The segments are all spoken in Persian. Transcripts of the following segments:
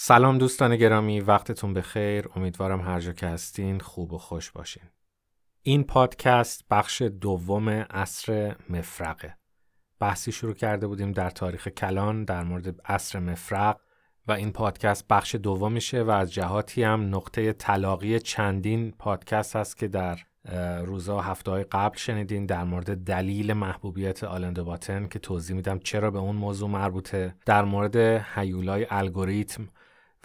سلام دوستان گرامی وقتتون بخیر. امیدوارم هر جا که هستین خوب و خوش باشین. این پادکست بخش دوم عصر مفرقه. بحثی شروع کرده بودیم در تاریخ کلان در مورد عصر مفرق و این پادکست بخش دومشه و از جهاتی هم نقطه تلاقی چندین پادکست هست که در روزا هفته های قبل شنیدین در مورد دلیل محبوبیت آلند باتن که توضیح میدم چرا به اون موضوع مربوطه. در مورد هیولای الگوریتم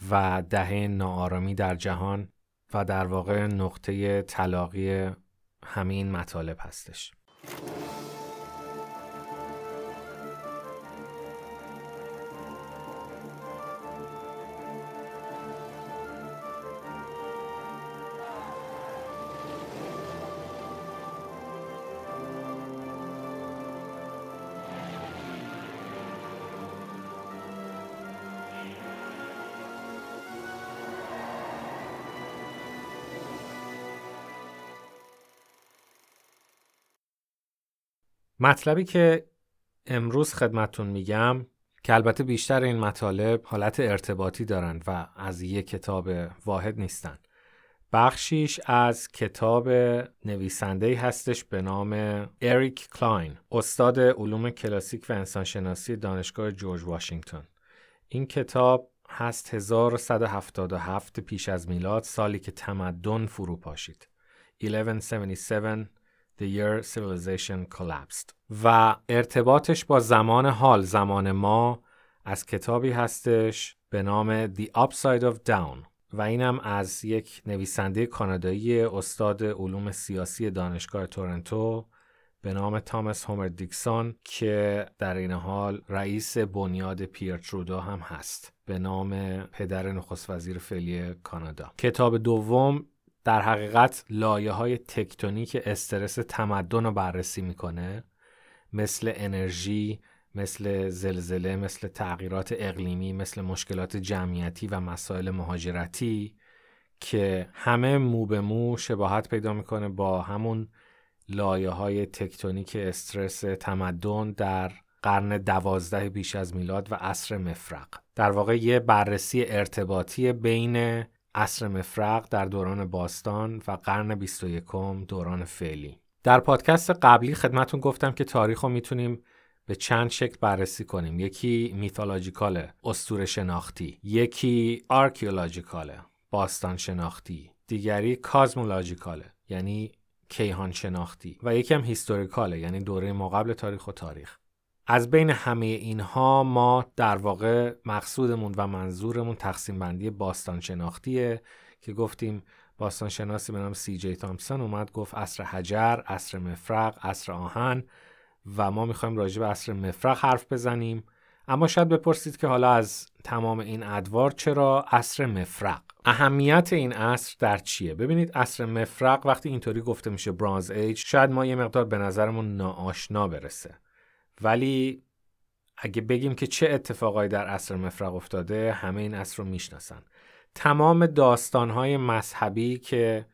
و دهه ناآرامی در جهان و در واقع نقطه تلاقی همین مطالب هستش. مطلبی که امروز خدمتون میگم که البته بیشتر این مطالب حالت ارتباطی دارند و از یک کتاب واحد نیستن. بخشیش از کتاب نویسنده هستش به نام اریک کلاین استاد علوم کلاسیک و انسانشناسی دانشگاه جورج واشنگتن. این کتاب هست 1177 پیش از میلاد سالی که تمدن فرو پاشید 1177 The Year Civilization Collapsed. و ارتباطش با زمان حال زمان ما از کتابی هستش به نام The Upside of Down. و اینم از یک نویسنده کانادایی استاد علوم سیاسی دانشگاه تورنتو به نام تامس هومر دیکسون که در این حال رئیس بنیاد پیر ترودو هم هست. به نام پدر نخست وزیر فعلی کانادا. کتاب دوم در حقیقت لایه های تکتونیک استرس تمدن رو بررسی می‌کنه. مثل انرژی مثل زلزله مثل تغییرات اقلیمی مثل مشکلات جمعیتی و مسائل مهاجرتی که همه مو به مو شباهت پیدا می‌کنه با همون لایه های تکتونیک استرس تمدن در قرن دوازده بیش از میلاد و عصر مفرق. در واقع یه بررسی ارتباطی بین عصر مفرق در دوران باستان و قرن 21 دوران فعلی. در پادکست قبلی خدمتون گفتم که تاریخ رو می‌تونیم به چند شکل بررسی کنیم. یکی میتولوژیکاله استور شناختی. یکی آرکیولوژیکاله باستان شناختی. دیگری کازمولوژیکاله یعنی کیهان شناختی. و یکی هم هیستوریکاله یعنی دوره ماقبل تاریخ و تاریخ. از بین همه اینها ما در واقع مقصودمون و منظورمون تقسیم بندی باستان شناختیه که گفتیم باستان شناسی به نام سی جی تامسون اومد گفت عصر حجر، عصر مفرق، عصر آهن و ما می‌خوایم راجع به عصر مفرق حرف بزنیم. اما شاید بپرسید که حالا از تمام این ادوار چرا عصر مفرق؟ اهمیت این عصر در چیه؟ ببینید عصر مفرق وقتی اینطوری گفته میشه برانز ایج شاید ما یه مقدار به نظرمون ناآشنا برسه. ولی اگه بگیم که چه اتفاقایی در عصر مفرق افتاده همه این عصر رو می‌شناسن. تمام داستانهای مذهبی که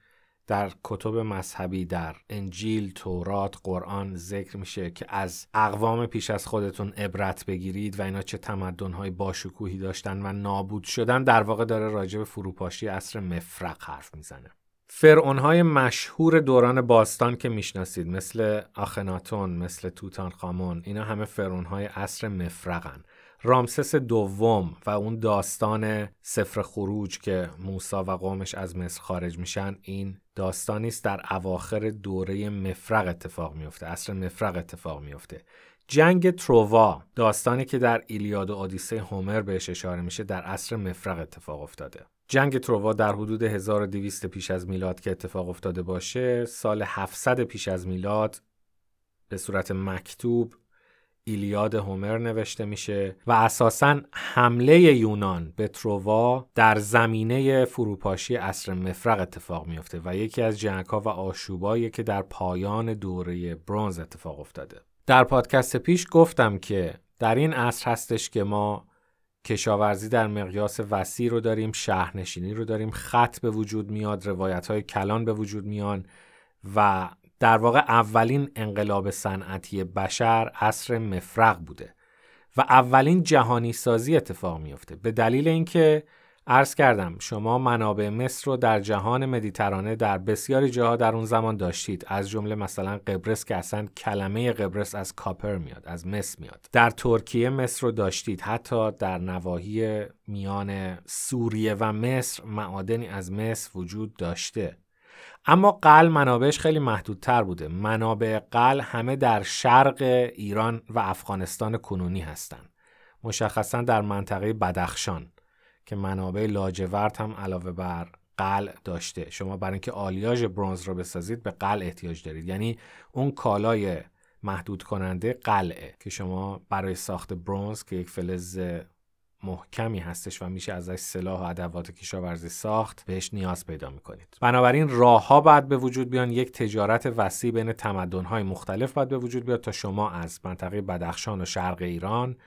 در کتب مذهبی در انجیل، تورات، قرآن ذکر میشه که از اقوام پیش از خودتون عبرت بگیرید و اینا چه تمدنهای باشکوهی داشتن و نابود شدن در واقع داره راجع به فروپاشی عصر مفرق حرف می‌زنه. فرعونهای مشهور دوران باستان که می‌شناسید مثل آخناتون مثل توتان خامون اینا همه فرعونهای عصر مفرقن. رامسس دوم و اون داستان سفر خروج که موسا و قومش از مصر خارج میشن این داستانی است در اواخر دوره مفرق اتفاق میفته عصر مفرق اتفاق میفته جنگ ترووا داستانی که در ایلیاد و اودیسه هومر بهش اشاره میشه در عصر مفرق اتفاق افتاده. جنگ تروا در حدود 1200 پیش از میلاد که اتفاق افتاده باشه سال 700 پیش از میلاد به صورت مکتوب ایلیاد هومر نوشته میشه و اساسا حمله یونان به تروا در زمینه فروپاشی عصر مفرق اتفاق میفته و یکی از جنگها و آشوبایی که در پایان دوره برونز اتفاق افتاده. در پادکست پیش گفتم که در این عصر هستش که ما کشاورزی در مقیاس وسیع رو داریم شهرنشینی رو داریم. خط به وجود میاد روایت های کلان به وجود میان و در واقع اولین انقلاب صنعتی بشر عصر مفرق بوده و اولین جهانی سازی اتفاق میفته به دلیل اینکه عرض کردم شما منابع مصر رو در جهان مدیترانه در بسیاری جاها در اون زمان داشتید. از جمله مثلا قبرس که اصلا کلمه قبرس از کاپر میاد از مس میاد. در ترکیه مصر رو داشتید. حتی در نواحی میان سوریه و مصر معادنی از مصر وجود داشته. اما قل منابعش خیلی محدودتر بوده. منابع قل همه در شرق ایران و افغانستان کنونی هستند مشخصا در منطقه بدخشان. که منابع لاجورد هم علاوه بر قل داشته. شما برای اینکه آلیاژ برونز رو بسازید به قل احتیاج دارید. یعنی اون کالای محدود کننده قلعه که شما برای ساخت برونز که یک فلز محکمی هستش و میشه ازش سلاح و ادوات کشاورزی ساخت بهش نیاز پیدا می‌کنید. بنابراین راه ها باید به وجود بیان. یک تجارت وسیع بین تمدن های مختلف باید به وجود بیاد تا شما از منطقه بدخشان و شرق ایران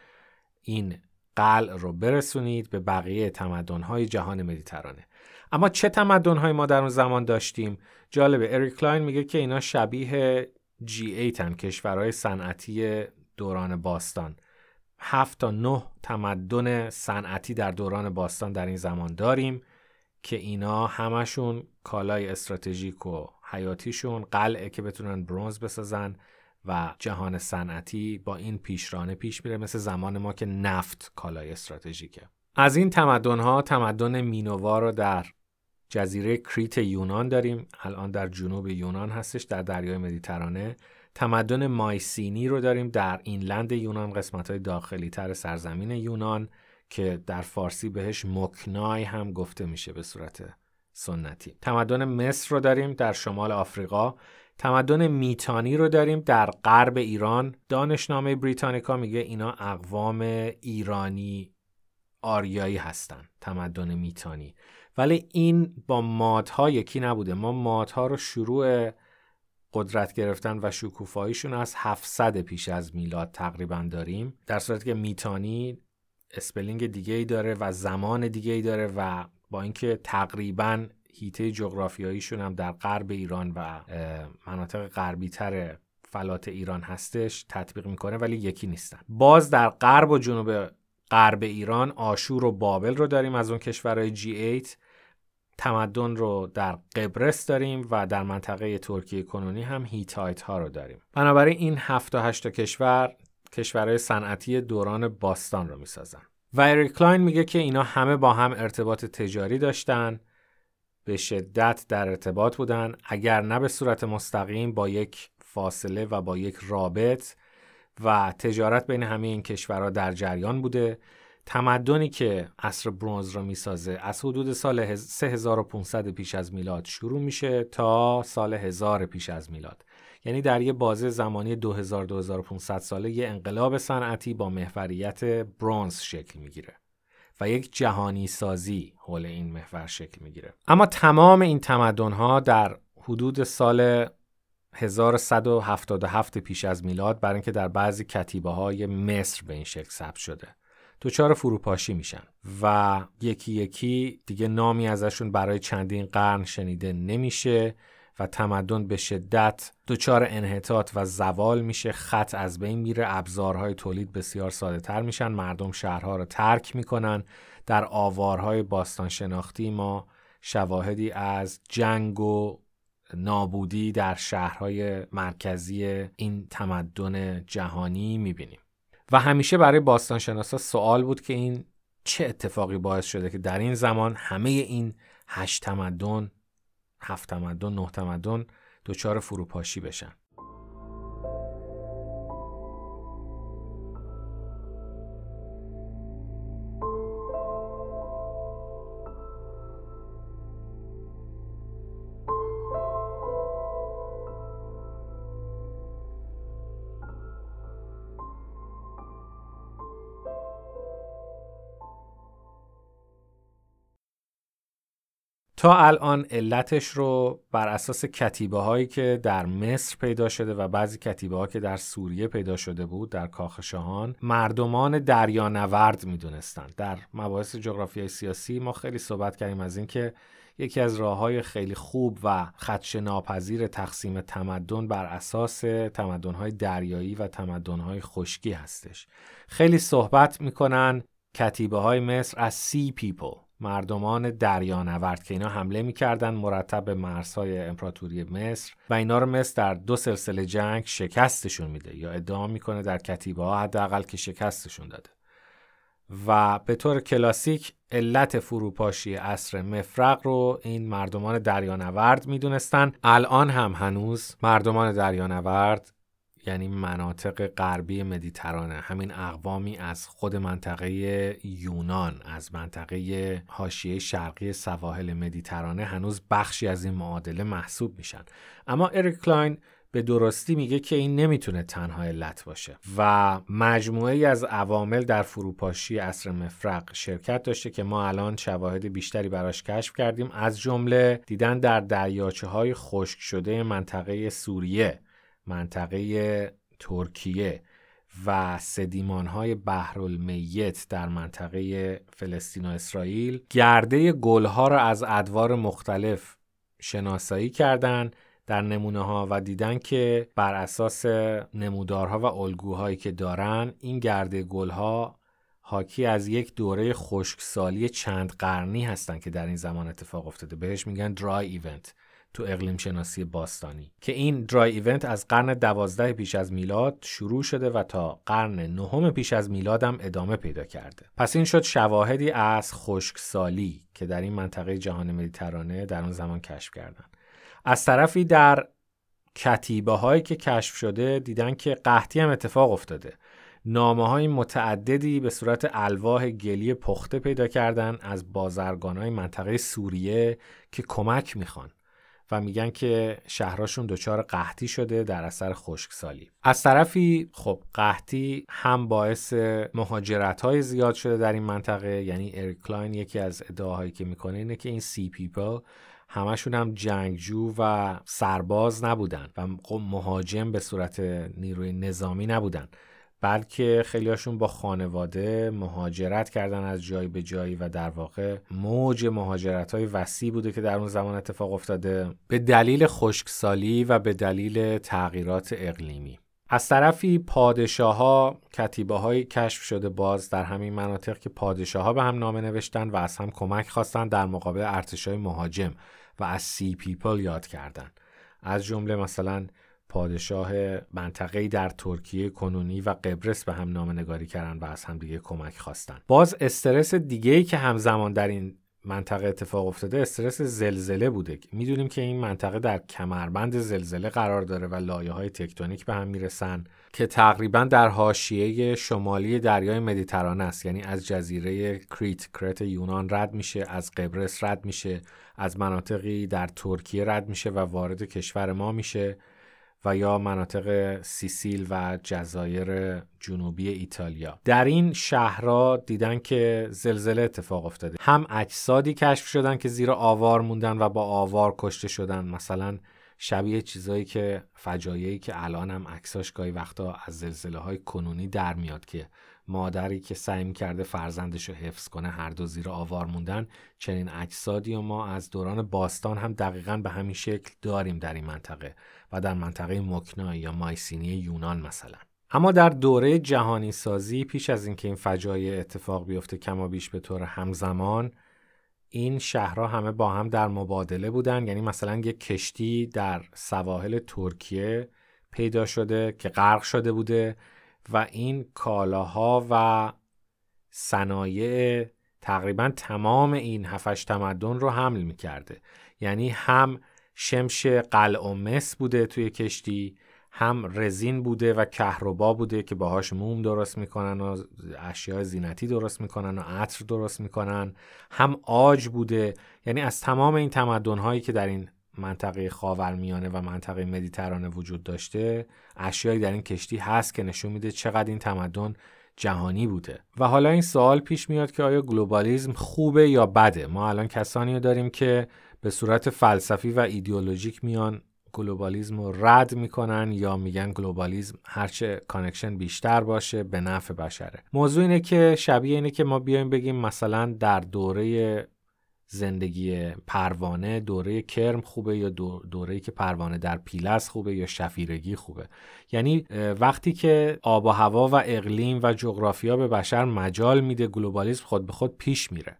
این قل رو برسونید به بقیه تمدن‌های جهان مدیترانه. اما چه تمدن‌های ما در اون زمان داشتیم؟ جالبه اریک کلاین میگه که اینا شبیه G8 هن کشورهای صنعتی دوران باستان. هفت تا نه تمدن صنعتی در دوران باستان در این زمان داریم که اینا همشون کالای استراتژیک و حیاتیشون قلعه که بتونن برونز بسازن. و جهان صنعتی با این پیشرانه پیش میره مثل زمان ما که نفت کالای استراتژیکه. از این تمدن ها تمدن مینووا رو در جزیره کریت یونان داریم. الان در جنوب یونان هستش در دریای مدیترانه. تمدن مایسینی رو داریم در اینلند یونان قسمت های داخلی تر سرزمین یونان که در فارسی بهش مکنای هم گفته میشه به صورت سنتی. تمدن مصر رو داریم در شمال آفریقا. تمدن میتانی رو داریم در غرب ایران. دانشنامه بریتانیکا میگه اینا اقوام ایرانی آریایی هستن تمدن میتانی. ولی این با مادها یکی نبوده. ما مادها رو شروع قدرت گرفتن و شکوفاییشون از 700 پیش از میلاد تقریبا داریم. در صورتی که میتانی spelling دیگه ای داره و زمان دیگه ای داره و با اینکه تقریبا هیته جغرافیاییشون هم در غرب ایران و مناطق غربی تر فلات ایران هستش تطبیق می‌کنه ولی یکی نیستن. باز در غرب و جنوب غرب ایران آشور و بابل رو داریم از اون کشورهای G8 تمدن رو در قبرس داریم و در منطقه ترکیه کنونی هم هیتایت ها رو داریم. بنابراین این هفت و هشت کشور کشورهای صنعتی دوران باستان رو می‌سازن. و اریک میگه که اینا همه با هم ارتباط تجاری داشتن. به شدت در ارتباط بودن. اگر نه به صورت مستقیم با یک فاصله و با یک رابط و تجارت بین همه این کشورها در جریان بوده. تمدنی که عصر برونز را می‌سازه از حدود سال 3500 پیش از میلاد شروع میشه تا سال 1000 پیش از میلاد. یعنی در یه بازه زمانی 2000 2500 ساله یه انقلاب صنعتی با محوریت برونز شکل می‌گیره و یک جهانی سازی حول این محور شکل می‌گیره. اما تمام این تمدن ها در حدود سال 1177 پیش از میلاد برای اینکه در بعضی کتیبه های مصر به این شکل ثبت شده. دچار فروپاشی میشن و یکی یکی دیگه نامی ازشون برای چندین قرن شنیده نمیشه و تمدن به شدت دچار انحطاط و زوال میشه. خط از بین میره ابزارهای تولید بسیار ساده تر میشن مردم شهرها رو ترک می‌کنن. در آوارهای باستان شناختی ما شواهدی از جنگ و نابودی در شهرهای مرکزی این تمدن جهانی می‌بینیم. و همیشه برای باستانشناسا سوال بود که این چه اتفاقی باعث شده که در این زمان همه این هشت تمدن هفت تمدن نه تمدن دچار فروپاشی بشن. تا الان علتش رو بر اساس کتیبه هایی که در مصر پیدا شده و بعضی کتیبه ها که در سوریه پیدا شده بود در کاخ شاهان مردمان دریانورد می‌دونستند در مباحث جغرافیای سیاسی ما خیلی صحبت کردیم از اینکه یکی از راه های خیلی خوب و خدش ناپذیر تقسیم تمدن بر اساس تمدن های دریایی و تمدن های خشکی هستش. خیلی صحبت می‌کنن کتیبه های مصر از Sea People مردمان دریانورد که اینا حمله می‌کردن مرتب به مرزهای امپراتوری مصر و اینا رو مصر در دو سلسله جنگ شکستشون میده یا ادعا می‌کنه در کتیبه ها حداقل که شکستشون داده. و به طور کلاسیک علت فروپاشی عصر مفرغ رو این مردمان دریانورد می‌دونستن. الان هم هنوز مردمان دریانورد یعنی مناطق غربی مدیترانه. همین اقوامی از خود منطقه یونان از منطقه حاشیه شرقی سواحل مدیترانه هنوز بخشی از این معادله محسوب میشن. اما اریک کلاین به درستی میگه که این نمی‌تونه تنها علت باشه و مجموعه ای از عوامل در فروپاشی اصر مفرق شرکت داشته که ما الان شواهد بیشتری براش کشف کردیم. از جمله دیدن در دریاچه های خشک شده منطقه سوریه. منطقه ترکیه و سدیمان های بحرالمیت در منطقه فلسطین و اسرائیل گرده گلها را از ادوار مختلف شناسایی کردند در نمونه ها و دیدن که بر اساس نمودارها و الگوهایی که دارن این گرده گلها حاکی از یک دوره خشکسالی چند قرنی هستند که در این زمان اتفاق افتاده. بهش میگن درای ایونت تو اقلیم شناسی باستانی که این درای ایونت از قرن دوازده پیش از میلاد شروع شده و تا قرن نهم پیش از میلاد هم ادامه پیدا کرده. پس این شد شواهدی از خشکسالی که در این منطقه جهان مدیترانه در اون زمان کشف کردن. از طرفی در کتیبه هایی که کشف شده دیدن که قحطی هم اتفاق افتاده. نامه های متعددی به صورت الواح گلی پخته پیدا کردن از بازرگان منطقه سوریه که کمک می‌خوان. و میگن که شهراشون دچار قحطی شده در اثر خشکسالی. از طرفی خب قحطی هم باعث مهاجرت های زیاد شده در این منطقه. یعنی اریک کلاین یکی از ادعاهایی که می‌کنه اینه که این Sea People همشون هم جنگجو و سرباز نبودن و خب مهاجم به صورت نیروی نظامی نبودن. بلکه خیلیاشون با خانواده مهاجرت کردن از جایی به جایی و در واقع موج مهاجرت های وسیع بوده که در اون زمان اتفاق افتاده به دلیل خشکسالی و به دلیل تغییرات اقلیمی. از طرفی پادشاه ها کتیبه های کشف شده باز در همین مناطق که پادشاه ها به هم نامه نوشتن و از هم کمک خواستن در مقابل ارتش های مهاجم و از Sea People یاد کردن. از جمله مثلا پادشاه منطقه‌ای در ترکیه کنونی و قبرس به هم نامه نگاری کردن و از هم دیگه کمک خواستن باز استرس دیگه که همزمان در این منطقه اتفاق افتاده استرس زلزله بوده. می‌دونیم که این منطقه در کمربند زلزله قرار داره و لایه های تکتونیک به هم می‌رسن که تقریبا در حاشیه شمالی دریای مدیترانه است. یعنی از جزیره کریت کرت یونان رد میشه از قبرس رد میشه از مناطقی در ترکیه رد میشه و وارد کشور ما میشه. و یا مناطق سیسیل و جزایر جنوبی ایتالیا. در این شهرها دیدن که زلزله اتفاق افتاده. هم اجسادی کشف شدن که زیر آوار موندن و با آوار کشته شدن. مثلا شبیه چیزایی که فجایعی که الان هم عکساش گاهی وقتا از زلزله های کنونی در میاد که مادری که سعی کرده فرزندش رو حفظ کنه هر دو زیر آوار موندن چنین اجسادی و ما از دوران باستان هم دقیقا به همین شکل داریم در این منطقه و در منطقه مکنای یا مایسینی یونان مثلا. اما در دوره جهانی سازی پیش از اینکه این فجایع اتفاق بیفته کما بیش به طور همزمان این شهرها همه با هم در مبادله بودن. یعنی مثلا یک کشتی در سواحل ترکیه پیدا شده که غرق شده بوده. و این کالاها و صنایع تقریبا تمام این هفش تمدن رو حمل می‌کرده. یعنی هم شمش قلع و مس بوده توی کشتی هم رزین بوده و کهربا بوده که باهاش موم درست می‌کنن و اشیاء زینتی درست می‌کنن و عطر درست می‌کنن. هم عاج بوده. یعنی از تمام این تمدن هایی که در این منطقه خاورمیانه و منطقه مدیترانه وجود داشته اشیایی در این کشتی هست که نشون میده چقدر این تمدن جهانی بوده. و حالا این سوال پیش میاد که آیا globalism خوبه یا بده؟ ما الان کسانی رو داریم که به صورت فلسفی و ایدئولوژیک میان globalism رو رد می‌کنن یا میگن globalism هرچه connection بیشتر باشه به نفع بشره. موضوع اینه که شبیه اینه که ما بیایم بگیم مثلا در دوره زندگی پروانه دوره کرم خوبه یا دوره که پروانه در پیله‌س خوبه یا شفیرگی خوبه. یعنی وقتی که آب و هوا و اقلیم و جغرافیا به بشر مجال میده globalism خود به خود پیش میره.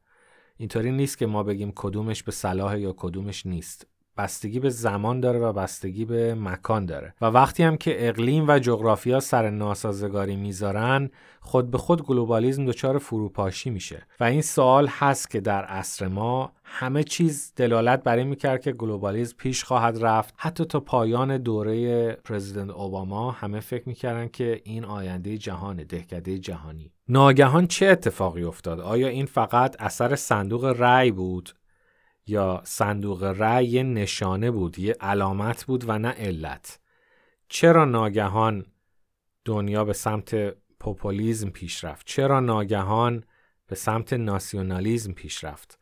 اینطوری نیست که ما بگیم کدومش به صلاح یا کدومش نیست. بستگی به زمان داره و بستگی به مکان داره. و وقتی هم که اقلیم و جغرافیا سر ناسازگاری می‌ذارن خود به خود globalism دچار فروپاشی میشه. و این سوال هست که در عصر ما همه چیز دلالت بر این می‌کرد که globalism پیش خواهد رفت. حتی تا پایان دوره پرزیدنت اوباما همه فکر می‌کردن که این آینده جهان دهکده جهانی. ناگهان چه اتفاقی افتاد؟ آیا این فقط اثر صندوق رأی بود؟ یا صندوق رأی نشانه بود یه علامت بود و نه علت. چرا ناگهان دنیا به سمت پوپولیزم پیش رفت؟ چرا ناگهان به سمت ناسیونالیزم پیش رفت؟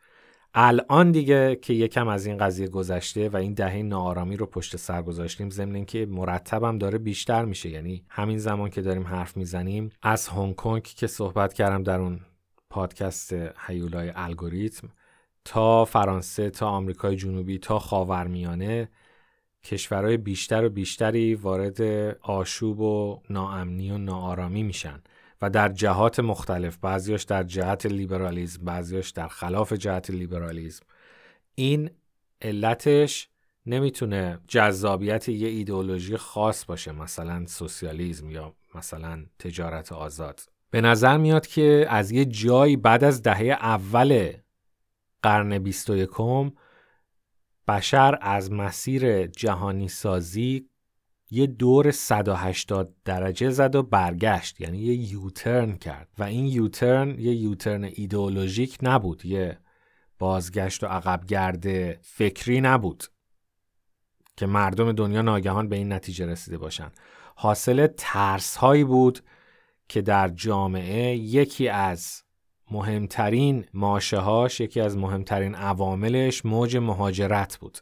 الان دیگه که یکم از این قضیه گذشته و این دهه ناآرامی رو پشت سر گذاشتیم ضمن که مرتبم داره بیشتر میشه. یعنی همین زمان که داریم حرف می‌زنیم از هنگ کنگ که صحبت کردم در اون پادکست هیولای الگوریتم تا فرانسه تا آمریکای جنوبی تا خاورمیانه کشورهای بیشتر و بیشتری وارد آشوب و ناامنی و ناآرامی میشن و در جهات مختلف بعضیاش در جهت لیبرالیزم بعضیاش در خلاف جهت لیبرالیزم این علتش نمی‌تونه جذابیت یه ایدئولوژی خاص باشه مثلا سوسیالیزم یا مثلا تجارت آزاد. به نظر میاد که از یه جایی بعد از دهه اول قرن 21 بشر از مسیر جهانی سازی یه دور 180 درجه زد و برگشت یعنی یه یوترن کرد. و این یوترن یه یوترن ایدئولوژیک نبود یه بازگشت و عقب گرده فکری نبود که مردم دنیا ناگهان به این نتیجه رسیده باشن. حاصل ترس هایی بود که در جامعه یکی از مهمترین ماشه یکی از مهمترین عواملش موج مهاجرت بود.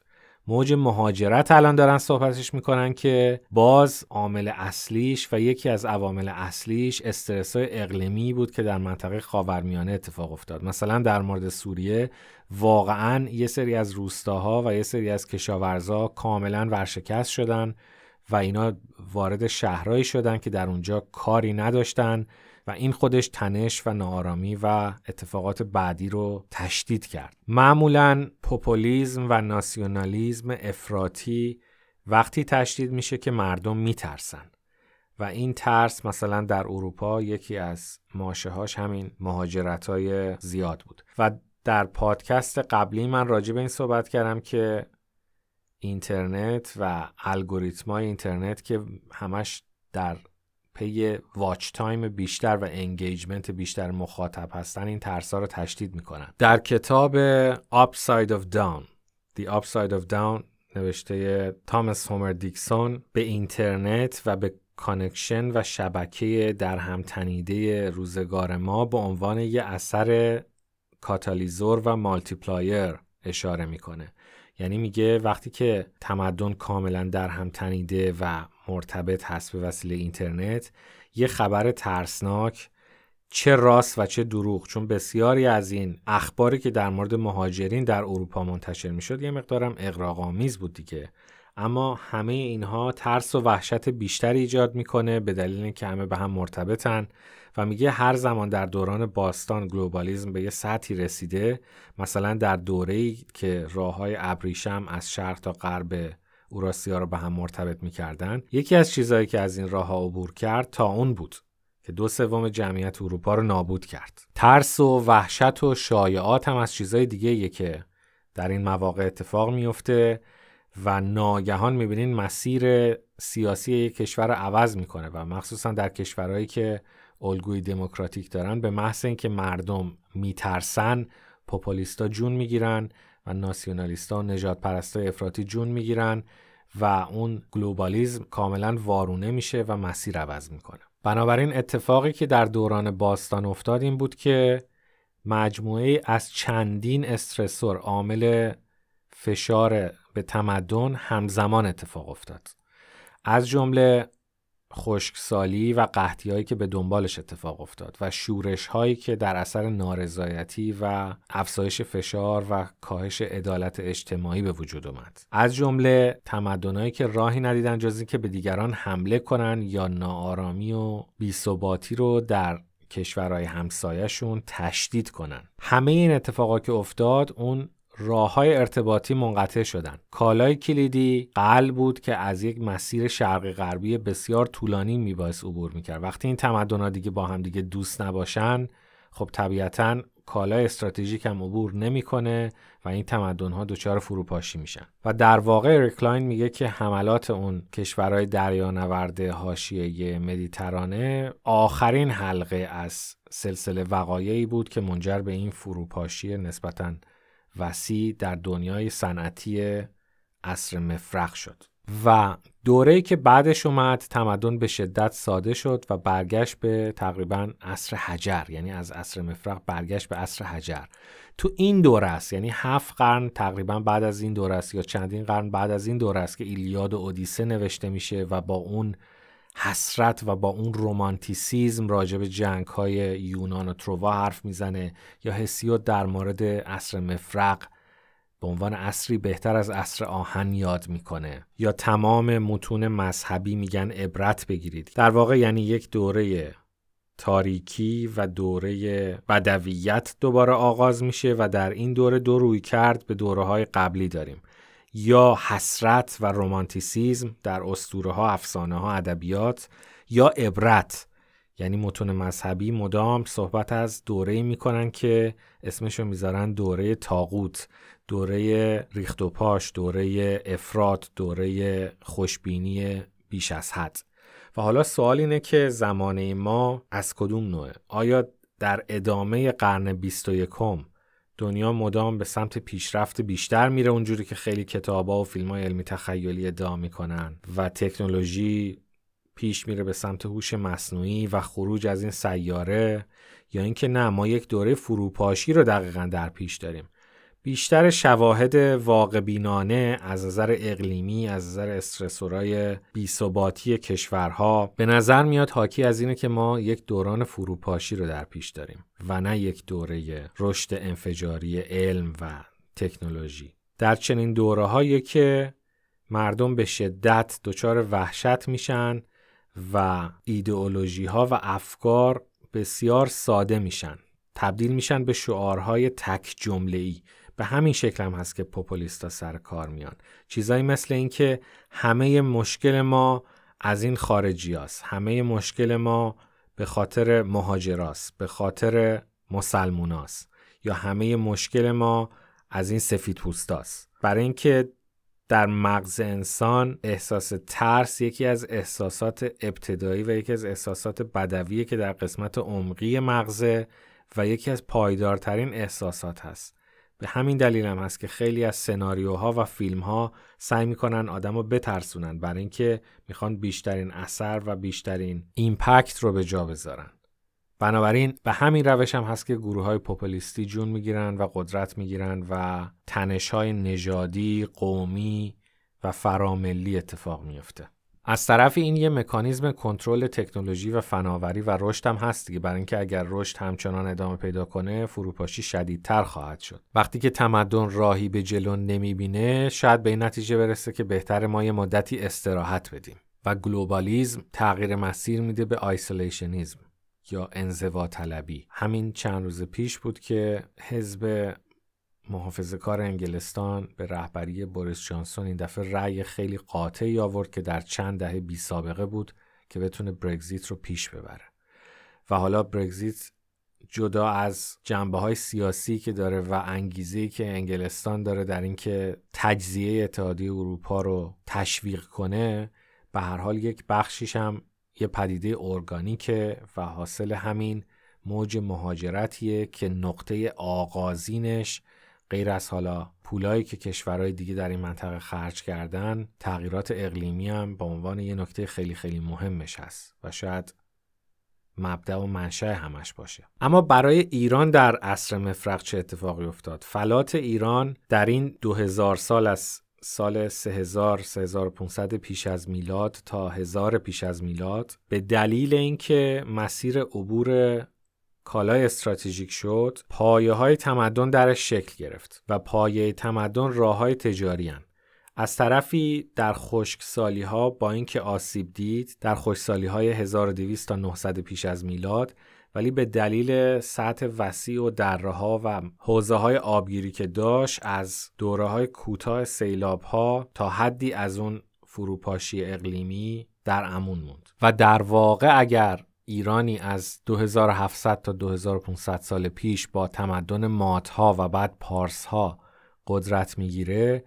موج مهاجرت الان دارن صحبتش می‌کنن که باز عامل اصلیش و یکی از عوامل اصلیش استرس اقلیمی بود که در منطقه خاورمیانه اتفاق افتاد. مثلا در مورد سوریه واقعا یه سری از روستاها و یه سری از کشاورزا کاملا ورشکست شدن و اینا وارد شهرهایی شدن که در اونجا کاری نداشتن. و این خودش تنش و ناآرامی و اتفاقات بعدی رو تشدید کرد. معمولا پوپولیزم و ناسیونالیزم افراطی وقتی تشدید میشه که مردم میترسن و این ترس مثلا در اروپا یکی از ماشه همین مهاجرت های زیاد بود و در پادکست قبلی من راجع به این صحبت کردم که اینترنت و الگوریتمای اینترنت که همش در پی watch time بیشتر و engagement بیشتر مخاطب هستن این ترسا رو تشدید می‌کنن. در کتاب Upside of Down The Upside of Down نوشته تامس هومر دیکسون به اینترنت و به connection و شبکه در هم تنیده روزگار ما به عنوان یه اثر کاتالیزور و multiplier اشاره می‌کنه. یعنی میگه وقتی که تمدن کاملا در هم تنیده و مرتبط هست به وسیله اینترنت یه خبر ترسناک چه راست و چه دروغ. چون بسیاری از این اخباری که در مورد مهاجرین در اروپا منتشر می‌شد یه مقدارم اغراق‌آمیز بود دیگه. اما همه اینها ترس و وحشت بیشتری ایجاد می‌کنه به دلیل اینکه همه به هم مرتبطن و میگه هر زمان در دوران باستان گلوبالیزم به یه سطحی رسیده مثلا در دوره‌ای که راه های ابریشم از شرق تا غرب اوراسیا رو به هم مرتبط می‌کردن یکی از چیزهایی که از این راه ها عبور کرد تا اون بود که دو سوم جمعیت اروپا رو نابود کرد. ترس و وحشت و شایعات هم از چیزهای دیگه که در این مواقع اتفاق میفته و ناگهان می‌بینین مسیر سیاسی یک کشور رو عوض می‌کنه و مخصوصا در کشورهایی که الگوی دموکراتیک دارن به محض اینکه مردم میترسن پوپولیستا جون می‌گیرن و ناسیونالیستا و نجات پرستا افراطی جون می‌گیرن و اون گلوبالیزم کاملا وارونه میشه و مسیر عوض می‌کنه. بنابراین اتفاقی که در دوران باستان افتاد این بود که مجموعه از چندین استرسور عامل فشار به تمدن همزمان اتفاق افتاد. از جمله خشکسالی و قحطی هایی که به دنبالش اتفاق افتاد و شورش هایی که در اثر نارضایتی و افزایش فشار و کاهش عدالت اجتماعی به وجود اومد. از جمله تمدنهایی که راهی ندیدن جز که به دیگران حمله کنن یا ناآرامی و بیثباتی رو در کشورهای همسایهشون تشدید کنن. همه این اتفاقا که افتاد اون راه های ارتباطی منقطع شدن. کالای کلیدی قلع بود که از یک مسیر شرقی غربی بسیار طولانی میبایست عبور می‌کرد. وقتی این تمدن دیگه با هم دیگه دوست نباشن خب طبیعتا کالای استراتژیک هم عبور نمی‌کنه و این تمدن ها دچار فروپاشی میشن. و در واقع اریک کلاین میگه که حملات اون کشورهای دریانورد حاشیه مدیترانه آخرین حلقه از سلسله وقایعی بود که منجر به این فروپاشی نسبتا وسیع در دنیای صنعتی عصر مفرق شد. و دوره که بعدش اومد تمدن به شدت ساده شد و برگشت به تقریبا عصر حجر یعنی از عصر مفرق برگشت به عصر حجر. تو این دوره است یعنی هفت قرن تقریبا بعد از این دوره است یا چندین قرن بعد از این دوره است که ایلیاد و اودیسه نوشته میشه و با اون حسرت و با اون رومانتیسیزم راجع به جنگ های یونان و تروا حرف می‌زنه یا هسیود در مورد عصر مفرق به عنوان عصری بهتر از عصر آهن یاد می‌کنه. یا تمام متون مذهبی میگن عبرت بگیرید. در واقع یعنی یک دوره تاریکی و دوره بدویت دوباره آغاز میشه و در این دوره دو روی کرد به دوره های قبلی داریم. یا حسرت و رومانتیسیزم در اسطوره ها افسانه ها ادبیات یا عبرت. یعنی متون مذهبی مدام صحبت از دوره می‌کنن که اسمشو می‌ذارن دوره تاغوت دوره ریخت و پاش دوره افراد دوره خوشبینی بیش از حد. و حالا سوال اینه که زمانه ما از کدوم نوعه؟ آیا در ادامه قرن 21 دنیا مدام به سمت پیشرفت بیشتر میره اونجوری که خیلی کتابا و فیلم های علمی تخیلی ادعا می‌کنن و تکنولوژی پیش میره به سمت هوش مصنوعی و خروج از این سیاره یا اینکه نه ما یک دوره فروپاشی رو دقیقا در پیش داریم. بیشتر شواهد واقع بینانه از نظر اقلیمی از نظر استرسورای بیثباتی کشورها به نظر میاد حاکی از اینه که ما یک دوران فروپاشی رو در پیش داریم و نه یک دوره رشد انفجاری علم و تکنولوژی. در چنین دوره که مردم به شدت دچار وحشت میشن و ایدئولوژی ها و افکار بسیار ساده میشن. تبدیل میشن به شعارهای تک جمله ای به همین شکل هم هست که پوپولیستا سر کار میان. چیزایی مثل اینکه همه مشکل ما از این خارجی هست. همه مشکل ما به خاطر مهاجراست به خاطر مسلموناست. یا همه مشکل ما از این سفید پوستاست. برای اینکه در مغز انسان احساس ترس یکی از احساسات ابتدایی و یکی از احساسات بدویه که در قسمت عمقی مغزه و یکی از پایدارترین احساسات هست. به همین دلیل هم هست که خیلی از سناریوها و فیلمها سعی می‌کنن آدم رو بترسونن برای اینکه می‌خوان بیشترین اثر و بیشترین ایمپکت رو به جا بذارن بنابراین به همین روش هم هست که گروه های پوپولیستی جون می‌گیرن و قدرت می‌گیرن و تنش های نژادی، قومی و فراملی اتفاق میفته. از طرف این یه مکانیزم کنترل تکنولوژی و فناوری و رشد هم هست دیگه. برای اینکه اگر رشد همچنان ادامه پیدا کنه فروپاشی شدیدتر خواهد شد. وقتی که تمدن راهی به جلو نمی‌بینه شاید به این نتیجه برسه که بهتر ما یه مدتی استراحت بدیم و globalism تغییر مسیر میده به isolationism یا انزوا طلبی. همین چند روز پیش بود که حزب محافظه کار انگلستان به رهبری بوریس جانسون این دفعه رأی خیلی قاطعی آورد که در چند دهه بی سابقه بود که بتونه برگزیت رو پیش ببره. و حالا برگزیت جدا از جنبه های سیاسی که داره و انگیزه که انگلستان داره در اینکه تجزیه اتحادیه اروپا رو تشویق کنه به هر حال یک بخشیش هم یه پدیده ارگانیکه و حاصل همین موج مهاجرتیه که نقطه آغازینش غیر از حالا پولایی که کشورهای دیگه در این منطقه خرج کردن تغییرات اقلیمی هم به عنوان یه نکته خیلی خیلی مهمش هست و شاید مبدع و منشأ همش باشه. اما برای ایران در عصر مفرق چه اتفاقی افتاد؟ فلات ایران در این 2000 سال از سال 3000 3500 پیش از میلاد تا 1000 پیش از میلاد به دلیل اینکه مسیر عبور کالای استراتژیک شد پایه های تمدن درش شکل گرفت و پایه تمدن راه های تجاری هن. از طرفی در خشکسالی ها با اینکه آسیب دید در خشکسالی های 1200 تا 900 پیش از میلاد ولی به دلیل سطح وسیع و دره ها و حوزه های آبگیری که داشت از دوره های کوتاه سیلاب ها تا حدی از اون فروپاشی اقلیمی در امون موند و در واقع اگر ایرانی از 2700 تا 2500 سال پیش با تمدن ماتها و بعد پارسها قدرت می‌گیره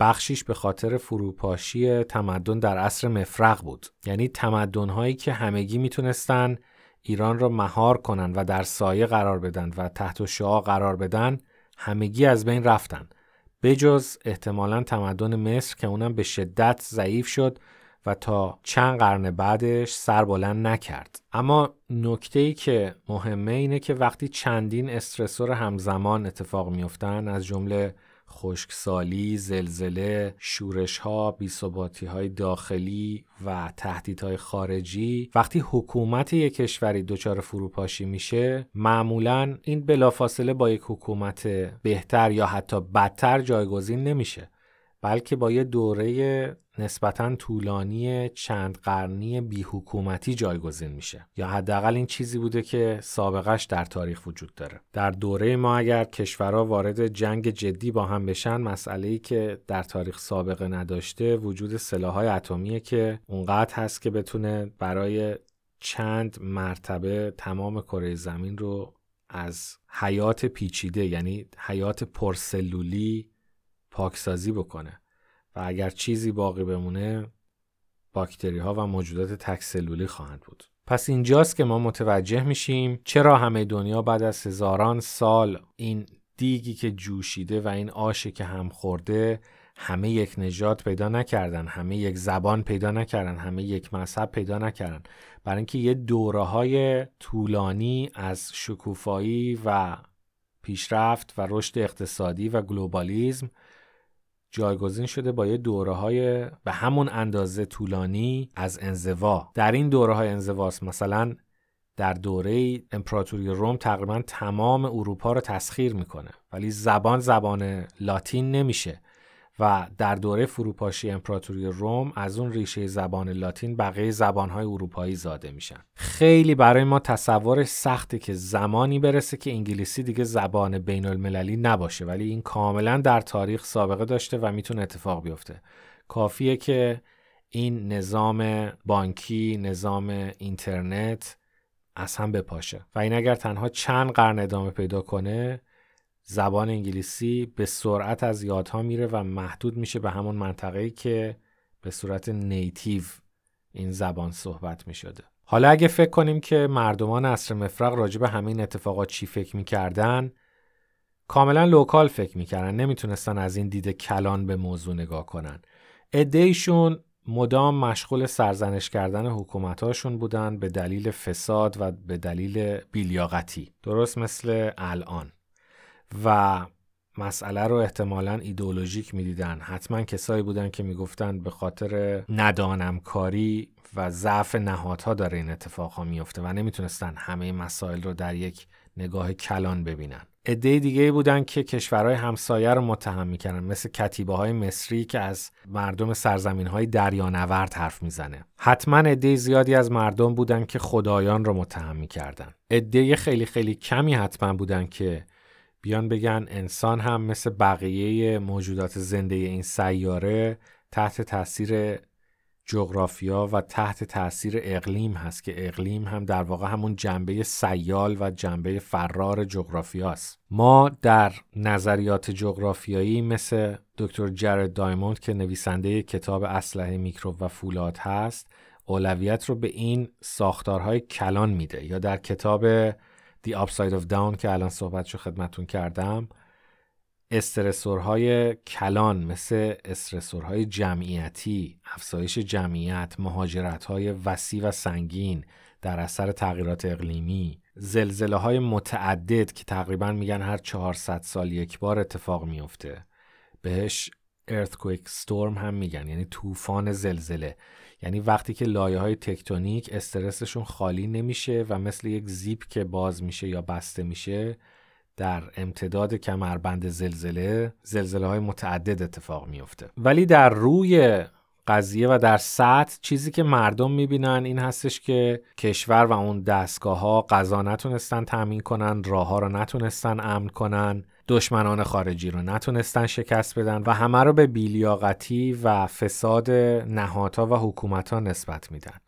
بخشیش به خاطر فروپاشی تمدن در عصر مفرق بود. یعنی تمدن هایی که همگی می‌تونستن ایران را مهار کنند و در سایه قرار بدن و تحت شعا قرار بدن همگی از بین رفتن. بجز احتمالا تمدن مصر که اونم به شدت ضعیف شد و تا چند قرن بعدش سر بلند نکرد. اما نکته ای که مهمه اینه که وقتی چندین استرسور همزمان اتفاق میفتن از جمله خشکسالی، زلزله، شورش ها، بیثباتی های داخلی و تهدیدهای خارجی وقتی حکومت یک کشوری دچار فروپاشی میشه معمولا این بلافاصله با یک حکومت بهتر یا حتی بدتر جایگزین نمیشه. بلکه با یه دوره نسبتا طولانی چند قرنی بیحکومتی جایگزین میشه. یا حداقل این چیزی بوده که سابقش در تاریخ وجود داره. در دوره ما اگر کشورها وارد جنگ جدی با هم بشن مسئله ای که در تاریخ سابقه نداشته وجود سلاحهای اتمیه که اونقدر هست که بتونه برای چند مرتبه تمام کره زمین رو از حیات پیچیده یعنی حیات پرسلولی پاکسازی بکنه و اگر چیزی باقی بمونه باکتری ها و موجودات تکسلولی خواهند بود. پس اینجاست که ما متوجه میشیم چرا همه دنیا بعد از هزاران سال این دیگی که جوشیده و این آشی که هم خورده همه یک نجات پیدا نکردن همه یک زبان پیدا نکردن همه یک مذهب پیدا نکردن برای اینکه یه دوره های طولانی از شکوفایی و پیشرفت و رشد اقتصادی و globalism جایگزین شده با یه دوره های به همون اندازه طولانی از انزوا. در این دوره های انزواست مثلا در دوره امپراتوری روم تقریبا تمام اروپا رو تسخیر می‌کنه ولی زبان زبان لاتین نمیشه. و در دوره فروپاشی امپراتوری روم از اون ریشه زبان لاتین بقیه زبانهای اروپایی زاده میشن. خیلی برای ما تصور سخته که زمانی برسه که انگلیسی دیگه زبان بین المللی نباشه ولی این کاملا در تاریخ سابقه داشته و می‌تونه اتفاق بیفته. کافیه که این نظام بانکی نظام اینترنت از هم بپاشه. و این اگر تنها چند قرن ادامه پیدا کنه زبان انگلیسی به سرعت از یادها میره و محدود میشه به همون منطقه‌ای که به صورت نیتیو این زبان صحبت می‌شده. حالا اگه فکر کنیم که مردمان عصر مفرق راجع به همین اتفاقات چی فکر می‌کردن کاملا لوکال فکر می‌کردن نمی‌تونستن از این دید کلان به موضوع نگاه کنن. ادهیشون مدام مشغول سرزنش کردن حکومتاشون بودن به دلیل فساد و به دلیل بیلیاقتی. درست مثل الان. و مسئله رو احتمالا ایدئولوژیک می‌دیدن. حتما کسایی بودن که می‌گفتن به خاطر ندانمکاری و ضعف نهادها داره این اتفاق ها میفته و نمی‌تونستن همه مسائل رو در یک نگاه کلان ببینن. عده دیگه بودن که کشورهای همسایه رو متهم می‌کردن مثل کتیبه های مصری که از مردم سرزمین های دریانورد حرف می‌زنه. حتما عده زیادی از مردم بودن که خدایان رو متهم می‌کردن. عده خیلی خیلی کمی حتما بودن که بیان بگن انسان هم مثل بقیه موجودات زنده این سیاره تحت تاثیر جغرافیا و تحت تاثیر اقلیم هست که اقلیم هم در واقع همون جنبه سیال و جنبه فرار جغرافیاست. ما در نظریات جغرافیایی مثل دکتر جرد دایموند که نویسنده کتاب اسلحه میکروب و فولاد هست اولویت رو به این ساختارهای کلان میده یا در کتاب The Upside of Down که الان صحبتشو خدمتون کردم استرسورهای کلان مثل استرسورهای جمعیتی، افزایش جمعیت، مهاجرتهای وسیع و سنگین در اثر تغییرات اقلیمی، زلزله های متعدد که تقریبا میگن هر 400 سال یک بار اتفاق میفته بهش earthquake storm هم میگن یعنی طوفان زلزله. یعنی وقتی که لایه های تکتونیک استرسشون خالی نمیشه و مثل یک زیپ که باز میشه یا بسته میشه در امتداد کمربند زلزله زلزله های متعدد اتفاق میفته ولی در روی قضیه و در سطح چیزی که مردم می‌بینن این هستش که کشور و اون دستگاه ها غذا نتونستن تامین کنن راه ها رو نتونستن امن کنن. دشمنان خارجی رو نتونستن شکست بدن و همه رو به بیلیاقتی و فساد نهادها و حکومت نسبت میدن.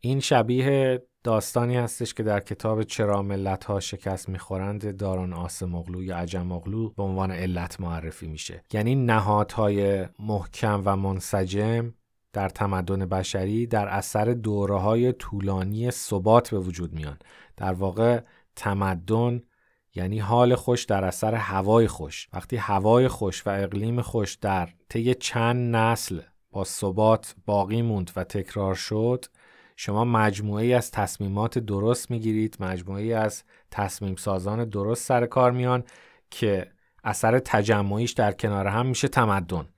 این شبیه داستانی هستش که در کتاب چرا ملت ها شکست می‌خورند داران آسمغلو یا عجم اغلو به عنوان علت معرفی میشه. یعنی نهادهای محکم و منسجم در تمدن بشری در اثر دوره های طولانی ثبات به وجود میان. در واقع تمدن یعنی حال خوش در اثر هوای خوش. وقتی هوای خوش و اقلیم خوش در طی چند نسل با ثبات باقی موند و تکرار شد شما مجموعه از تصمیمات درست می‌گیرید مجموعه از تصمیم سازان درست سر کار میان که اثر تجمعیش در کنار هم میشه تمدن.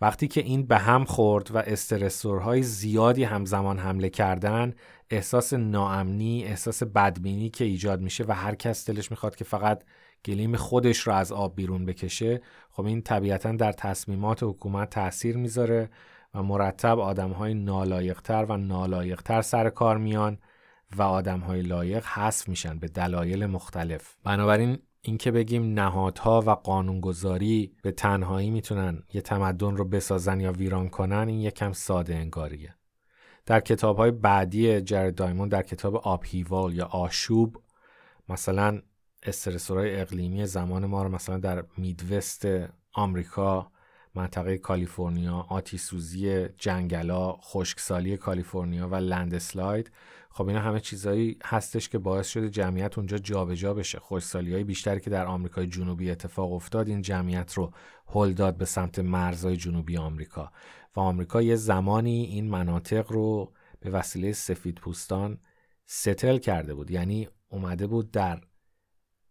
وقتی که این به هم خورد و استرسورهای زیادی همزمان حمله کردن احساس ناامنی احساس بدبینی که ایجاد میشه و هر کس دلش می‌خواد که فقط گلیم خودش رو از آب بیرون بکشه خب این طبیعتا در تصمیمات حکومت تاثیر می‌ذاره و مرتب آدم های نالایقتر و نالایقتر سر کار میان و آدم های لایق حذف میشن به دلایل مختلف. بنابراین اینکه بگیم نهادها و قانونگذاری به تنهایی می‌تونن یه تمدن رو بسازن یا ویران کنن این یکم ساده انگاریه. در کتاب های بعدی جرد دایمون در کتاب آبهیوال یا آشوب مثلا استرسورهای اقلیمی زمان ما رو مثلا در میدوست آمریکا منطقه کالیفرنیا آتیسوزی جنگلا خشکسالی کالیفرنیا و لندسلاید. خب اینا همه چیزهایی هستش که باعث شده جمعیت اونجا جابجا جا بشه. خشکسالی های بیشتری که در آمریکای جنوبی اتفاق افتاد این جمعیت رو هل داد به سمت مرزهای جنوبی آمریکا. و آمریکا یه زمانی این مناطق رو به وسیله سفید پوستان ستل کرده بود. یعنی اومده بود در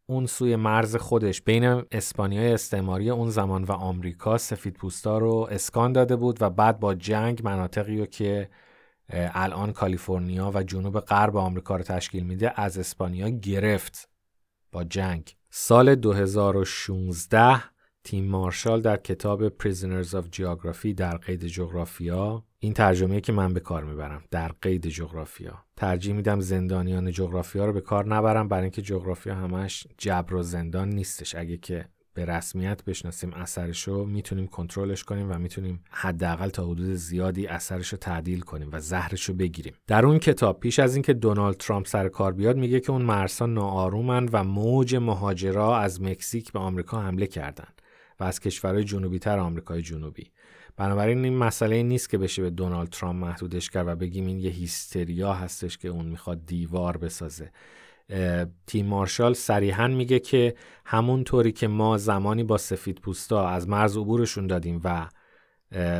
اون سوی مرز خودش بین اسپانیای استعماری اون زمان و آمریکا سفید پوستا رو اسکان داده بود و بعد با جنگ مناطقی رو که الان کالیفرنیا و جنوب غرب آمریکا رو تشکیل میده از اسپانیا گرفت با جنگ. سال 2016 تیم مارشال در کتاب Prisoners of Geography در قید جغرافیا این ترجمه که من به کار می‌برم در قید جغرافیا. ترجیح میدم زندانیان جغرافیا رو به کار نبرم برای اینکه جغرافیا همش جبر و زندان نیستش. اگه که به رسمیت بشناسیم اثرش رو می‌تونیم کنترلش کنیم و می‌تونیم حداقل تا حدود زیادی اثرش رو تعدیل کنیم و زهرش رو بگیریم. در اون کتاب پیش از اینکه دونالد ترامپ سر کار بیاد میگه که اون مرسا ناآرومن و موج مهاجرا از مکزیک به آمریکا حمله کردند و از کشورهای جنوبی تر آمریکای جنوبی. بنابراین این مسئله نیست که بشه به دونالد ترامپ محدودش کرد و بگیم این یه هیستریا هستش که اون می‌خواد دیوار بسازه. تیم مارشال صریحا میگه که همونطوری که ما زمانی با سفید پوستا از مرز عبورشون دادیم و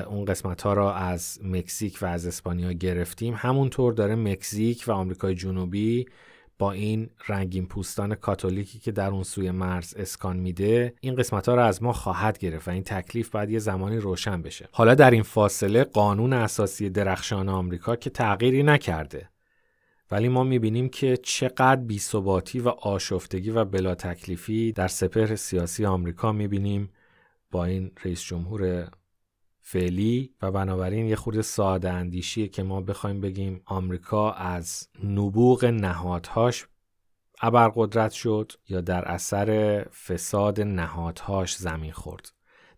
اون قسمت ها را از مکزیک و از اسپانیا گرفتیم همونطور داره مکزیک و آمریکای جنوبی با این رنگین پوستان کاتولیکی که در اون سوی مرز اسکان میده این قسمت ها رو از ما خواهد گرفت و این تکلیف باید یه زمانی روشن بشه. حالا در این فاصله قانون اساسی درخشان آمریکا که تغییری نکرده. ولی ما می‌بینیم که چقدر بیثباتی و آشفتگی و بلا تکلیفی در سپهر سیاسی آمریکا می‌بینیم با این رئیس جمهور فعلی و بنابراین یه خورده ساده اندیشیه که ما بخوایم بگیم آمریکا از نبوغ نهادهاش ابرقدرت شد یا در اثر فساد نهادهاش زمین خورد.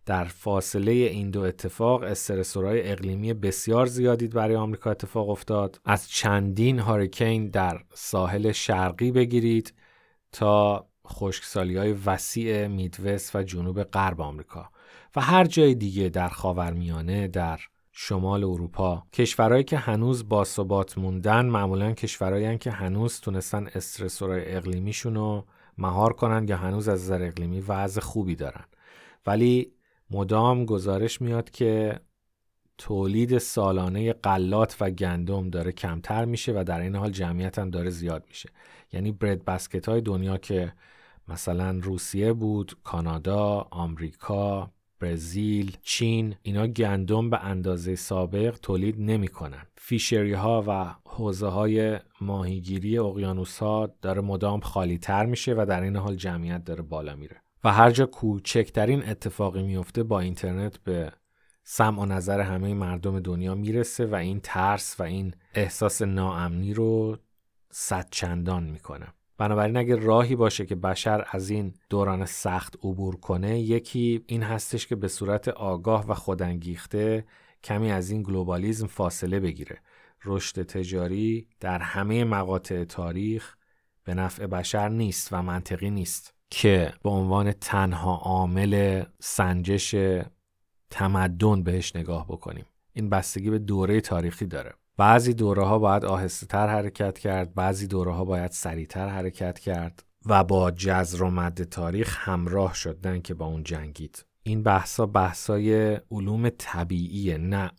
در فاصله این دو اتفاق استرسورهای اقلیمی بسیار زیادی برای آمریکا اتفاق افتاد. از چندین هاریکین در ساحل شرقی بگیرید تا خشکسالی های وسیع میدوست و جنوب غرب آمریکا. و هر جای دیگه در خاورمیانه در شمال اروپا. کشورهایی که هنوز با ثبات موندن معمولا کشورهایی که هنوز تونستن استرسورهای اقلیمیشون رو مهار کنن یا هنوز از نظر اقلیمی وضع خوبی دارن. ولی مدام گزارش میاد که تولید سالانه قلات و گندم داره کمتر میشه و در این حال جمعیت هم داره زیاد میشه. یعنی برد بسکت های دنیا که مثلا روسیه بود، کانادا، آمریکا، برزیل، چین اینا گندم به اندازه سابق تولید نمی‌کنن. فیشری ها و حوزه های ماهیگیری اقیانوس ها داره مدام خالی تر میشه و در این حال جمعیت داره بالا میره. و هر جا کوچکترین اتفاقی میفته با اینترنت به سمع و نظر همه مردم دنیا می‌رسه و این ترس و این احساس ناامنی رو صد چندان می‌کنه بنابراین اگه راهی باشه که بشر از این دوران سخت عبور کنه یکی این هستش که به صورت آگاه و خودانگیخته کمی از این گلوبالیزم فاصله بگیره. رشد تجاری در همه مقاطع تاریخ به نفع بشر نیست و منطقی نیست که به عنوان تنها عامل سنجش تمدن بهش نگاه بکنیم. این بستگی به دوره تاریخی داره. بعضی دوره ها باید آهسته تر حرکت کرد بعضی دوره ها باید سریعتر حرکت کرد و با جزر و مد تاریخ همراه شدن که با اون جنگید. این بحثا بحثای علوم طبیعیه نه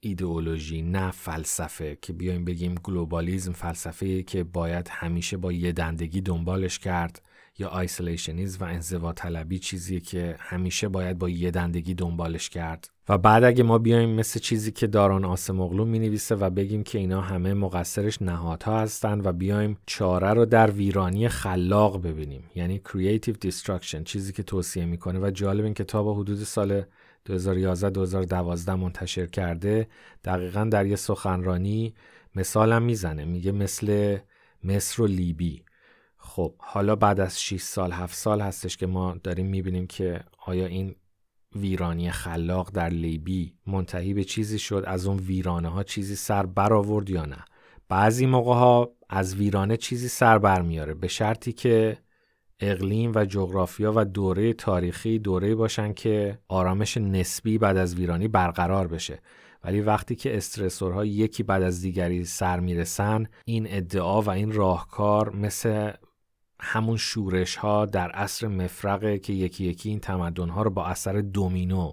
ایدئولوژی نه فلسفه که بیایم بگیم globalism فلسفه که باید همیشه با یه دندگی دنبالش کرد. یا isolationism و انزوا طلبی چیزی که همیشه باید با یه دندگی دنبالش کرد. و بعد اگه ما بیایم مثل چیزی که داران آسمغلو می نویسه و بگیم که اینا همه مقصرش نهادها هستن و بیایم چاره رو در ویرانی خلاق ببینیم. یعنی creative destruction چیزی که توصیه می‌کنه. و جالب این کتاب حدود سال 2011-2012 منتشر کرده. دقیقا در یه سخنرانی مثالم می‌زنه. میگه مثل مصر و لیبی. خب حالا بعد از 6 سال 7 سال هستش که ما داریم می‌بینیم که آیا این ویرانی خلاق در لیبی منتهی به چیزی شد؟ از اون ویرانه ها چیزی سر برآورد یا نه؟ بعضی موقع ها از ویرانه چیزی سر برمیاره به شرطی که اقلیم و جغرافیا و دوره تاریخی دوره باشن که آرامش نسبی بعد از ویرانی برقرار بشه. ولی وقتی که استرسورها یکی بعد از دیگری سر می‌رسن این ادعا و این راهکار مثل همون شورش ها در عصر مفرقه که یکی یکی این تمدن ها رو با اثر دومینو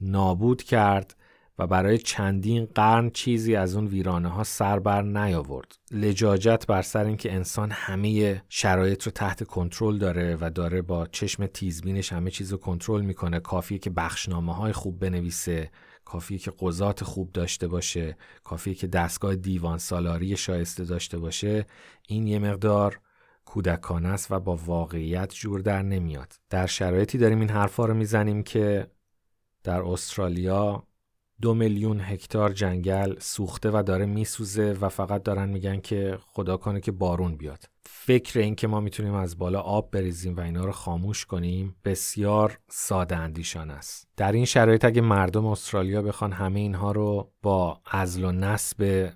نابود کرد و برای چندین قرن چیزی از اون ویرانه ها سر بر نیاورد. لجاجت بر سر اینکه انسان همه شرایط رو تحت کنترل داره و داره با چشم تیزبینش همه چیز رو کنترل می‌کنه. کافیه که بخشنامه های خوب بنویسه کافیه که قضات خوب داشته باشه کافیه که دستگاه دیوان سالاری شایسته داشته باشه. این یه مقدار کودکانه است و با واقعیت جور در نمیاد. در شرایطی داریم این حرفا رو می‌زنیم که در استرالیا دو میلیون هکتار جنگل سوخته و داره میسوزه و فقط دارن میگن که خدا کنه که بارون بیاد. فکر این که ما می‌تونیم از بالا آب بریزیم و اینا رو خاموش کنیم بسیار ساده اندیشان است. در این شرایط اگه مردم استرالیا بخوان همه اینها رو با ازل و نسب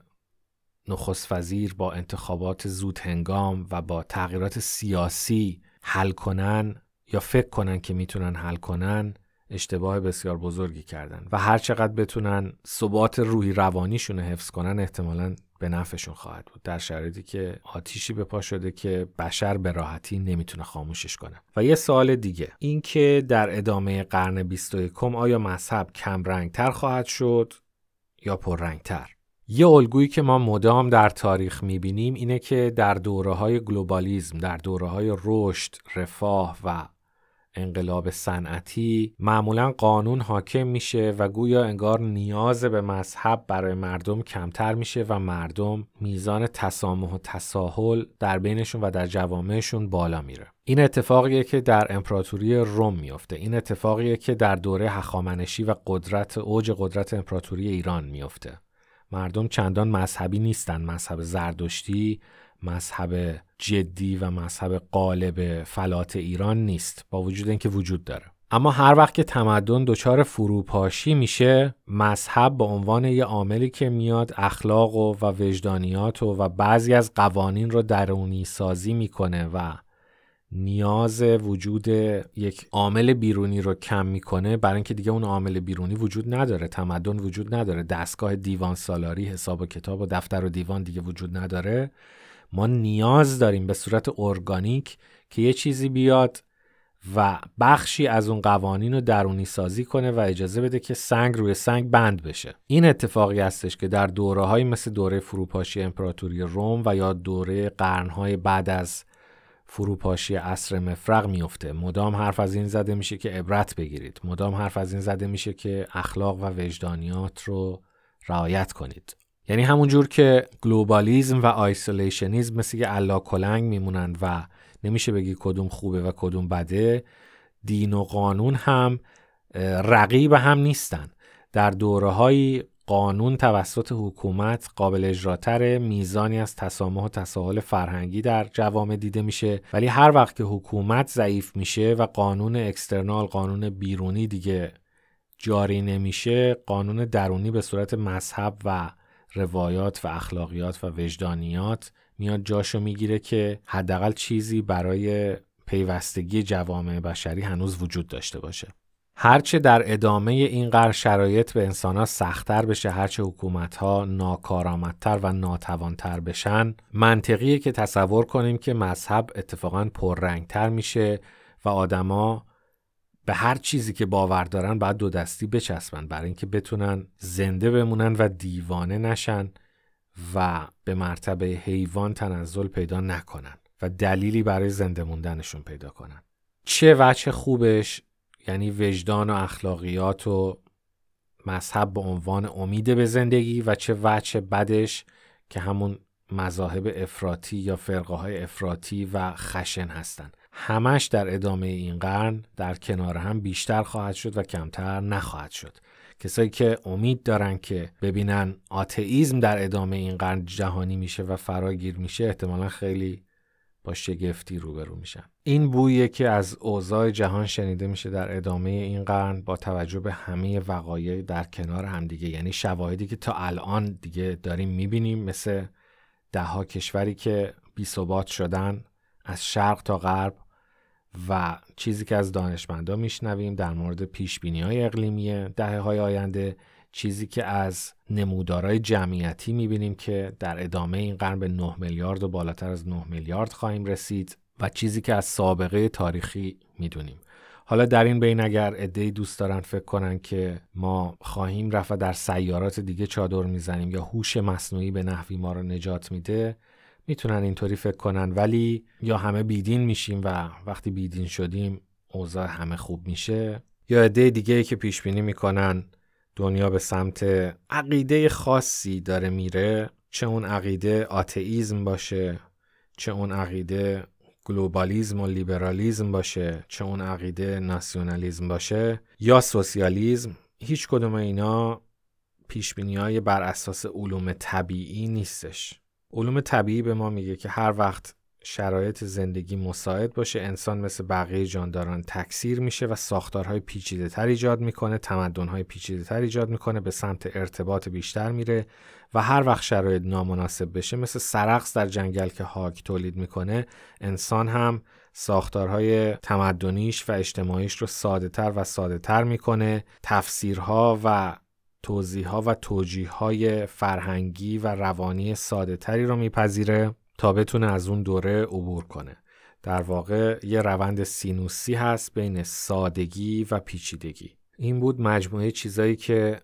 نخست وزیر با انتخابات زود هنگام و با تغییرات سیاسی حل کنن یا فکر کنن که می‌تونن حل کنن اشتباه بسیار بزرگی کردن و هر چقدر بتونن ثبات روحی روانیشون رو حفظ کنن احتمالا به نفعشون خواهد بود. در شرایطی که آتیشی به پا شده که بشر به راحتی نمی‌تونه خاموشش کنه. و یه سوال دیگه اینکه در ادامه قرن 21 آیا مذهب کم رنگتر خواهد شد یا پررنگتر؟ یه الگویی که ما مدام در تاریخ می‌بینیم اینه که در دوره های گلوبالیزم، در دوره های رشد، رفاه و انقلاب صنعتی معمولا قانون حاکم میشه و گویا انگار نیاز به مذهب برای مردم کمتر میشه و مردم میزان تسامح و تساهل در بینشون و در جوامعشون بالا میره. این اتفاقیه که در امپراتوری روم میفته این اتفاقیه که در دوره هخامنشی و قدرت اوج قدرت امپراتوری ایران میفته مردم چندان مذهبی نیستن. مذهب زردشتی مذهب جدی و مذهب قالب فلات ایران نیست. با وجود اینکه وجود داره. اما هر وقت که تمدن دچار فروپاشی میشه مذهب به عنوان یه عاملی که میاد اخلاق و, وجدانیات و, و بعضی از قوانین رو درونی سازی می‌کنه و نیاز وجود یک عامل بیرونی رو کم می‌کنه برای اینکه دیگه اون عامل بیرونی وجود نداره تمدن وجود نداره. دستگاه دیوان سالاری حساب و کتاب و دفتر و دیوان دیگه وجود نداره. ما نیاز داریم به صورت ارگانیک که یه چیزی بیاد و بخشی از اون قوانین رو درونی سازی کنه و اجازه بده که سنگ روی سنگ بند بشه. این اتفاقی هستش که در دوره های مثل دوره فروپاشی امپراتوری روم و یا دوره قرنهای بعد از فروپاشی عصر مفرق میفته مدام حرف از این زده میشه که عبرت بگیرید. مدام حرف از این زده میشه که اخلاق و وجدانیات رو رعایت کنید. یعنی همون جور که globalism و isolationism مثل یه الاکلنگ میمونند و نمیشه بگی کدوم خوبه و کدوم بده دین و قانون هم رقیب هم نیستن. در دوره قانون توسط حکومت قابل اجراتر میزانی از تسامح و تساهل فرهنگی در جوامع دیده میشه. ولی هر وقت که حکومت ضعیف میشه و قانون external قانون بیرونی دیگه جاری نمیشه قانون درونی به صورت مذهب و روایات و اخلاقیات و وجدانیات میاد جاشو می‌گیره که حداقل چیزی برای پیوستگی جوامع بشری هنوز وجود داشته باشه. هرچه در ادامه این قرن شرایط به انسانها سختتر بشه هرچه حکومتها ناکارآمدتر و ناتوانتر بشن منطقیه که تصور کنیم که مذهب اتفاقا پررنگتر میشه و آدما به هر چیزی که باور دارن باید دو دستی بچسبن برای اینکه بتونن زنده بمونن و دیوانه نشن و به مرتبه حیوان تنزل پیدا نکنن و دلیلی برای زنده موندنشون پیدا کنن. چه وجه خوبش یعنی وجدان و اخلاقیات و مذهب به عنوان امید به زندگی و چه وجه بدش که همون مذاهب افراطی یا فرقه های افراطی و خشن هستند همش در ادامه این قرن در کنار هم بیشتر خواهد شد و کمتر نخواهد شد. کسایی که امید دارن که ببینن آتئیزم در ادامه این قرن جهانی میشه و فراگیر میشه احتمالا خیلی با شگفتی روبرو میشن. این بویه که از اوضاع جهان شنیده میشه در ادامه این قرن با توجه به همه وقایع در کنار همدیگه یعنی شواهدی که تا الان دیگه داریم می‌بینیم مثل دهها کشوری که بی شدن از شرق تا غرب و چیزی که از دانشمندا میشنویم در مورد پیش های اقلیمی دهه های آینده چیزی که از نمودارهای جمعیتی می‌بینیم که در ادامه این قرن به 9 میلیارد و بالاتر از 9 میلیارد خواهیم رسید. و چیزی که از سابقه تاریخی می‌دونیم. حالا در این بین اگر عدهای دوست دارن فکر کنن که ما خواهیم رفت و در سیارات دیگه چادر می‌زنیم یا هوش مصنوعی به نحوی ما رو نجات میده می‌تونن اینطوری فکر کنن. ولی یا همه بیدین میشیم و وقتی بیدین شدیم اوضاع همه خوب میشه. یا عده دیگه که پیش بینی می‌کنن دنیا به سمت عقیده خاصی داره میره چه اون عقیده آتئیزم باشه چه اون عقیده globalism و لیبرالیزم باشه چه اون عقیده ناسیونالیزم باشه یا سوسیالیزم هیچ کدوم اینا پیش های بر اساس علوم طبیعی نیستش. علوم طبیعی به ما میگه که هر وقت شرایط زندگی مساعد باشه. انسان مثل بقیه جانداران تکثیر میشه و ساختارهای پیچیده تر ایجاد می‌کنه تمدنهای پیچیده تر ایجاد می‌کنه به سمت ارتباط بیشتر میره و هر وقت شرایط نامناسب بشه مثل سرقس در جنگل که هاک تولید می‌کنه انسان هم ساختارهای تمدنیش و اجتماعیش رو ساده تر و ساده تر می‌کنه. تفسیرها و توضیح ها و توجیه های فرهنگی و روانی ساده تری رو میپذیره. تا بتونه از اون دوره عبور کنه. در واقع یه روند سینوسی هست بین سادگی و پیچیدگی. این بود مجموعه چیزایی که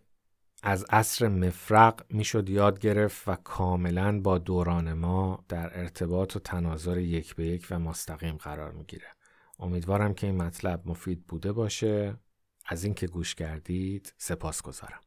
از عصر مفرق می‌شد یاد گرفت و کاملا با دوران ما در ارتباط و تناظر یک به یک و مستقیم قرار می‌گیره. امیدوارم که این مطلب مفید بوده باشه. از اینکه گوش کردید سپاس گذارم